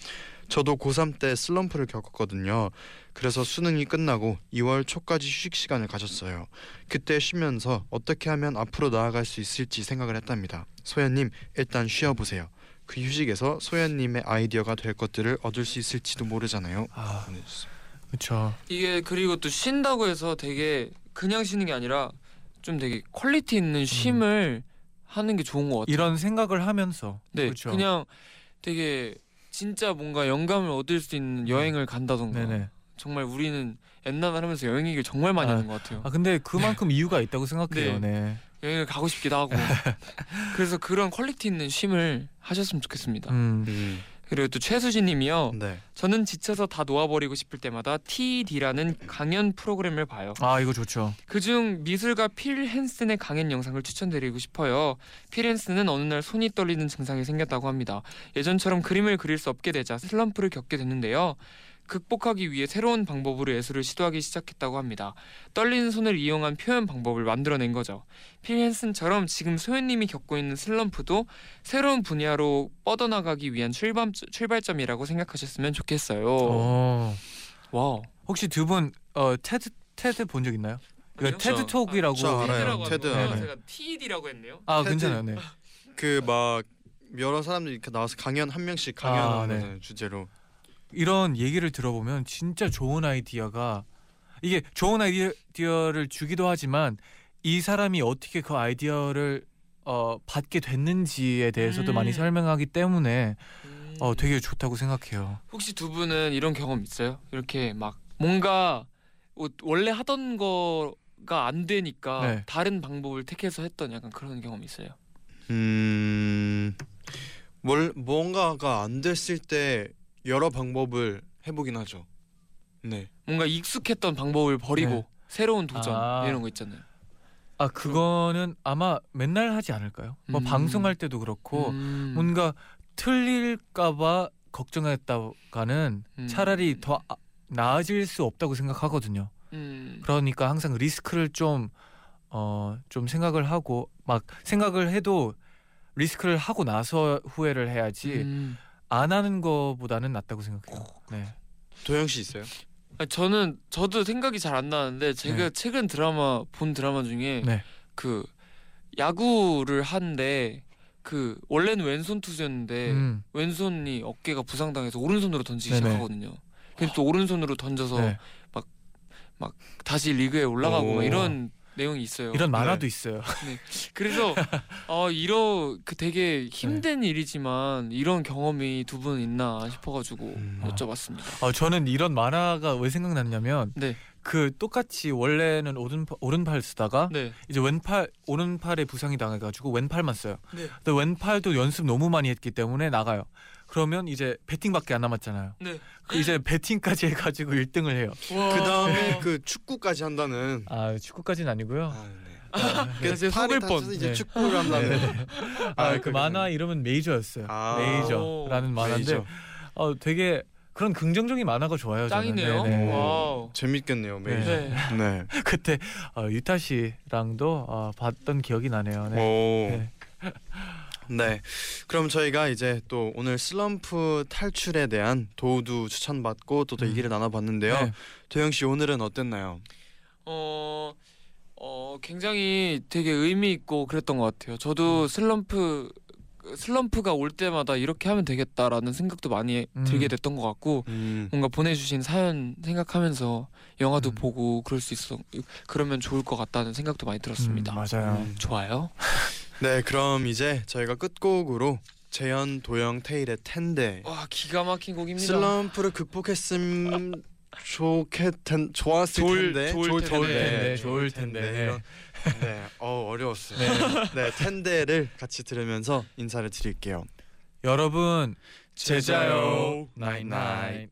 저도 고3 때 슬럼프를 겪었거든요. 그래서 수능이 끝나고 2월 초까지 휴식 시간을 가졌어요. 그때 쉬면서 어떻게 하면 앞으로 나아갈 수 있을지 생각을 했답니다. 소연님 일단 쉬어보세요. 그 휴식에서 소연님의 아이디어가 될 것들을 얻을 수 있을지도 모르잖아요. 아. 그렇죠. 이게 그리고 또 쉰다고 해서 되게 그냥 쉬는 게 아니라 좀 되게 quality 있는 쉼을 하는 게 좋은 것 같아요. 이런 생각을 하면서 네, 그렇죠. 그냥 되게 진짜 뭔가 영감을 얻을 수 있는 여행을 간다던가 네네. 정말 우리는 옛날 하면서 여행 얘기를 정말 많이 아, 하는 것 같아요. 아 근데 그만큼 이유가 있다고 생각해요. 네. 네. 여행을 가고 싶기도 하고 그래서 그런 quality 있는 쉼을 하셨으면 좋겠습니다. 음. 음. 그리고 또 최수진 님이요. 네. 저는 지쳐서 다 놓아버리고 싶을 때마다 TED라는 강연 프로그램을 봐요. 아 이거 좋죠. 그중 미술가 필 핸슨의 강연 영상을 추천드리고 싶어요. 필 헨슨은 어느 날 손이 떨리는 증상이 생겼다고 합니다. 예전처럼 그림을 그릴 수 없게 되자 슬럼프를 겪게 됐는데요. 극복하기 위해 새로운 방법으로 예술을 시도하기 시작했다고 합니다. 떨리는 손을 이용한 표현 방법을 만들어낸 거죠. 필 헨슨처럼 지금 소연님이 겪고 있는 슬럼프도 새로운 분야로 뻗어나가기 위한 출발, 출발점이라고 생각하셨으면 좋겠어요. 어. 와. 혹시 두분 어, 테드 테드 본 적 있나요? 이거 테드 톡이라고. 저 알아요. 테드라고 테드. 알아요. 제가 TED라고 했네요. 아 테드. 괜찮아요. 네. 그막 여러 사람들이 이렇게 나와서 강연 한 명씩 아, 강연하는 네. 주제로. 이런 얘기를 들어보면 진짜 좋은 아이디어가 이게 좋은 아이디어를 주기도 하지만 이 사람이 어떻게 그 아이디어를 어, 받게 됐는지에 대해서도 음. 많이 설명하기 때문에 음. 어, 되게 좋다고 생각해요. 혹시 두 분은 이런 경험 있어요? 이렇게 막 뭔가 어, 원래 하던 거가 안 되니까 네. 다른 방법을 택해서 했던 약간 그런 경험 있어요. 음. 뭘 뭔가가 안 됐을 때 여러 방법을 해보긴 하죠. 네. 뭔가 익숙했던 방법을 버리고 네. 새로운 도전 아. 이런 거 있잖아요. 아 그거는 아마 맨날 하지 않을까요? 뭐 음. 방송할 때도 그렇고 음. 뭔가 틀릴까봐 걱정했다가는 음. 차라리 더 아- 나아질 수 없다고 생각하거든요. 음. 그러니까 항상 리스크를 좀 어, 좀 생각을 하고 막 생각을 해도 리스크를 하고 나서 후회를 해야지 음. 안 하는 거보다는 낫다고 생각해요. 네. 도영 씨 있어요? 아니, 저는 저도 생각이 잘 안 나는데 제가 네. 최근 드라마 본 드라마 중에 네. 그 야구를 하는데 그 원래는 왼손 투수였는데 음. 왼손이 어깨가 부상당해서 오른손으로 던지기 네네. 시작하거든요. 근데 또 오른손으로 던져서 네. 다시 리그에 올라가고 막 오. 이런 내용이 있어요. 이런 만화도 네. 있어요. 그래서 어 이러 그 되게 네. 힘든 일이지만 이런 경험이 두 분 있나 싶어가지고 음. 여쭤봤습니다. 어, 저는 이런 만화가 왜 생각났냐면 네, 그 똑같이 원래는 오른 오른팔 쓰다가 네, 이제 왼팔 오른팔에 부상이 당해가지고 왼팔만 써요. 네. 근데 왼팔도 연습 너무 많이 했기 때문에 나가요. 그러면 이제 배팅밖에 안 남았잖아요. 네. 그 이제 배팅까지 해가지고 1등을 해요. 와. 그 다음에 그 축구까지 한다는. 아 축구까지는 아니고요. 아, 네. 아, 그래서 속을 뻔. 이제 네. 축구를 한다는. 아, 아, 그 그래. 만화 이름은 메이저였어요. 아. 메이저라는 만화인데 메이저. 어, 되게 그런 긍정적인 만화가 좋아요. 짱이네요. 네네. 와우. 재밌겠네요, 메이저. 네. 네. 네. 그때 어, 유타 씨랑도 어, 봤던 기억이 나네요. 네. 오. 네. 네. 그럼 저희가 이제 또 오늘 슬럼프 탈출에 대한 도우도 추천받고 또더 음. 얘기를 나눠봤는데요. 네. 도영 씨 오늘은 어땠나요? 어, 어 굉장히 되게 의미 있고 그랬던 것 같아요. 저도 슬럼프 슬럼프가 올 때마다 이렇게 하면 되겠다라는 생각도 많이 음. 들게 됐던 것 같고 음. 뭔가 보내주신 사연 생각하면서 영화도 음. 보고 그럴 수 있어 그러면 좋을 것 같다는 생각도 많이 들었습니다. 음, 맞아요. 음. 좋아요. 네, 그럼 이제 저희가 끝곡으로 재현, 도영, 태일의 텐데 와 기가 막힌 곡입니다. 슬럼프를 극복했음 좋겠 텐 좋았을 좋을- 텐데 좋을 좋을 텐데. 텐데, 좋을 텐데. 이런- 네, 어 어려웠어요. 네. 네, 텐데를 같이 들으면서 인사를 드릴게요. 여러분 잘 자요. night night.